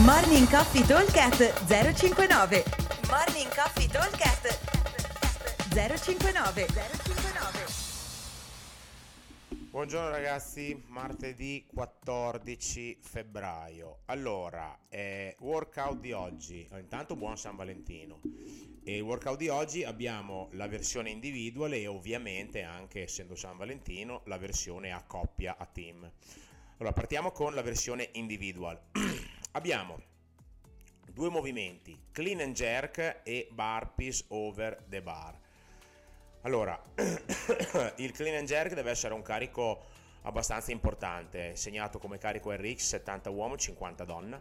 Morning Coffee Talkcast 059 Morning Coffee Talkcast 059 059 Buongiorno ragazzi, martedì 14 febbraio. Allora, eh, workout di oggi. Intanto buon San Valentino. E il workout di oggi abbiamo la versione individuale e ovviamente anche essendo San Valentino la versione a coppia, a team. Allora, partiamo con la versione individual. abbiamo due movimenti, clean and jerk e burpees over the bar. Allora, il clean and jerk deve essere un carico abbastanza importante, segnato come carico RX 70 uomo, 50 donna.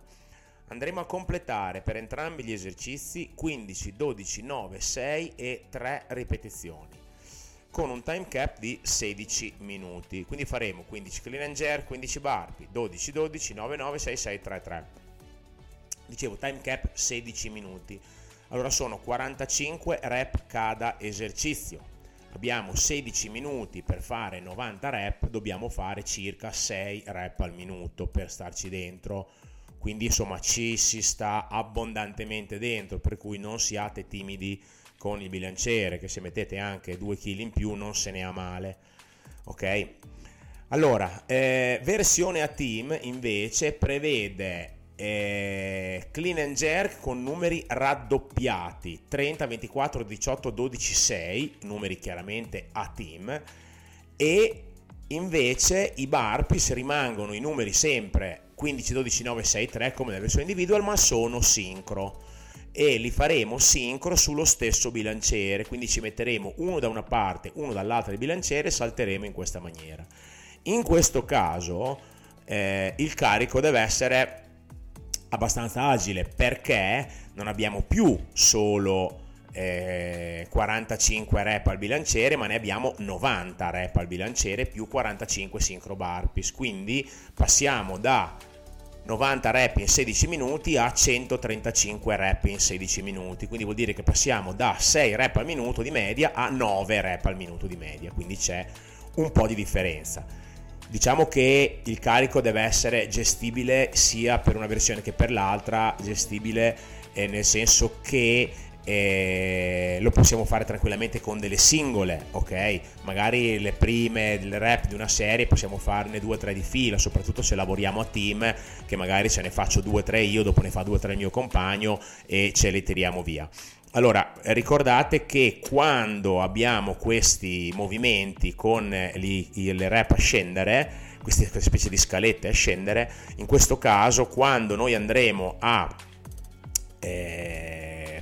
Andremo a completare per entrambi gli esercizi 15, 12, 9, 6 e 3 ripetizioni con un time cap di 16 minuti. Quindi faremo 15 clean and jerk, 15 burpee, 12 12, 9 9, 6 6 3 3. Dicevo time cap 16 minuti. Allora sono 45 rep cada esercizio. Abbiamo 16 minuti per fare 90 rep, dobbiamo fare circa 6 rep al minuto per starci dentro. Quindi insomma ci si sta abbondantemente dentro, per cui non siate timidi con il bilanciere che se mettete anche 2 kg in più non se ne ha male ok? Allora eh, versione a team invece prevede eh, clean and jerk con numeri raddoppiati 30 24 18 12 6 numeri chiaramente a team e invece i burpees rimangono i numeri sempre 15 12 9 6 3 come nella versione individual ma sono sincro e li faremo sincro sullo stesso bilanciere, quindi ci metteremo uno da una parte, uno dall'altra del bilanciere e salteremo in questa maniera. In questo caso eh, il carico deve essere abbastanza agile perché non abbiamo più solo eh, 45 rep al bilanciere ma ne abbiamo 90 rep al bilanciere più 45 sincro burpees quindi passiamo da 90 rep in 16 minuti a 135 rep in 16 minuti, quindi vuol dire che passiamo da 6 rep al minuto di media a 9 rep al minuto di media, quindi c'è un po' di differenza. Diciamo che il carico deve essere gestibile sia per una versione che per l'altra, gestibile eh, nel senso che e lo possiamo fare tranquillamente con delle singole, ok? Magari le prime le rap di una serie possiamo farne due o tre di fila, soprattutto se lavoriamo a team, che magari se ne faccio due o tre io, dopo ne fa due o tre il mio compagno e ce le tiriamo via. Allora, ricordate che quando abbiamo questi movimenti con gli, le rep a scendere, queste specie di scalette a scendere, in questo caso quando noi andremo a eh,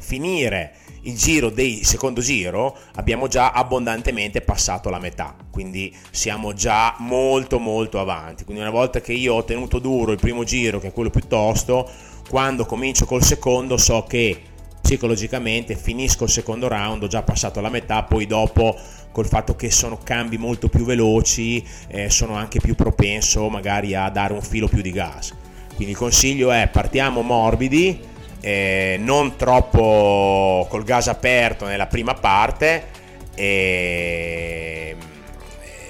finire il giro del secondo giro abbiamo già abbondantemente passato la metà. Quindi siamo già molto molto avanti. Quindi una volta che io ho tenuto duro il primo giro che è quello più tosto quando comincio col secondo so che psicologicamente finisco il secondo round ho già passato la metà poi dopo col fatto che sono cambi molto più veloci eh, sono anche più propenso magari a dare un filo più di gas. Quindi il consiglio è partiamo morbidi eh, non troppo col gas aperto nella prima parte eh,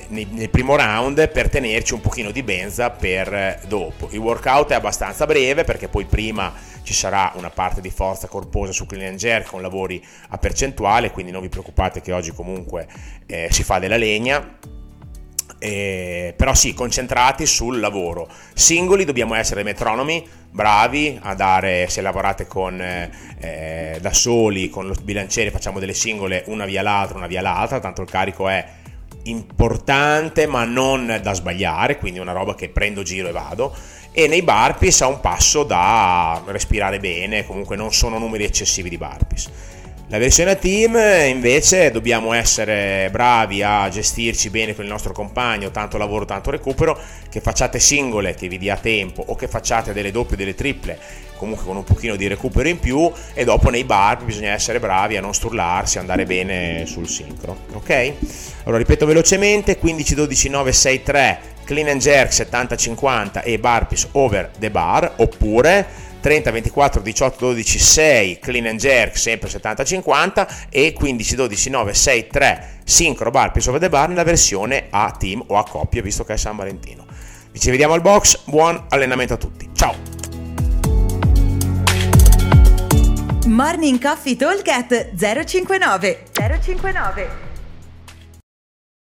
nel primo round per tenerci un pochino di benza per dopo. Il workout è abbastanza breve perché poi prima ci sarà una parte di forza corposa su clean and jerk con lavori a percentuale, quindi non vi preoccupate che oggi comunque eh, si fa della legna eh, però sì, concentrati sul lavoro. Singoli dobbiamo essere metronomi, bravi a dare, se lavorate con, eh, da soli, con lo bilanciere, facciamo delle singole una via l'altra, una via l'altra, tanto il carico è importante ma non da sbagliare, quindi una roba che prendo giro e vado. E nei burpees a un passo da respirare bene, comunque non sono numeri eccessivi di burpees. La versione team invece dobbiamo essere bravi a gestirci bene con il nostro compagno, tanto lavoro, tanto recupero, che facciate singole che vi dia tempo o che facciate delle doppie delle triple, comunque con un pochino di recupero in più e dopo nei bar bisogna essere bravi a non strullarsi, andare bene sul sincro, ok? Allora ripeto velocemente, 15 12 9 6 3 clean and jerk 70 50 e burpees over the bar oppure 30, 24, 18, 12, 6, clean and jerk sempre 70, 50 e 15, 12, 9, 6, 3, sincro bar più of the bar nella versione a team o a coppie visto che è San Valentino. Ci vediamo al box, buon allenamento a tutti, ciao! Morning Coffee Talk at 059 059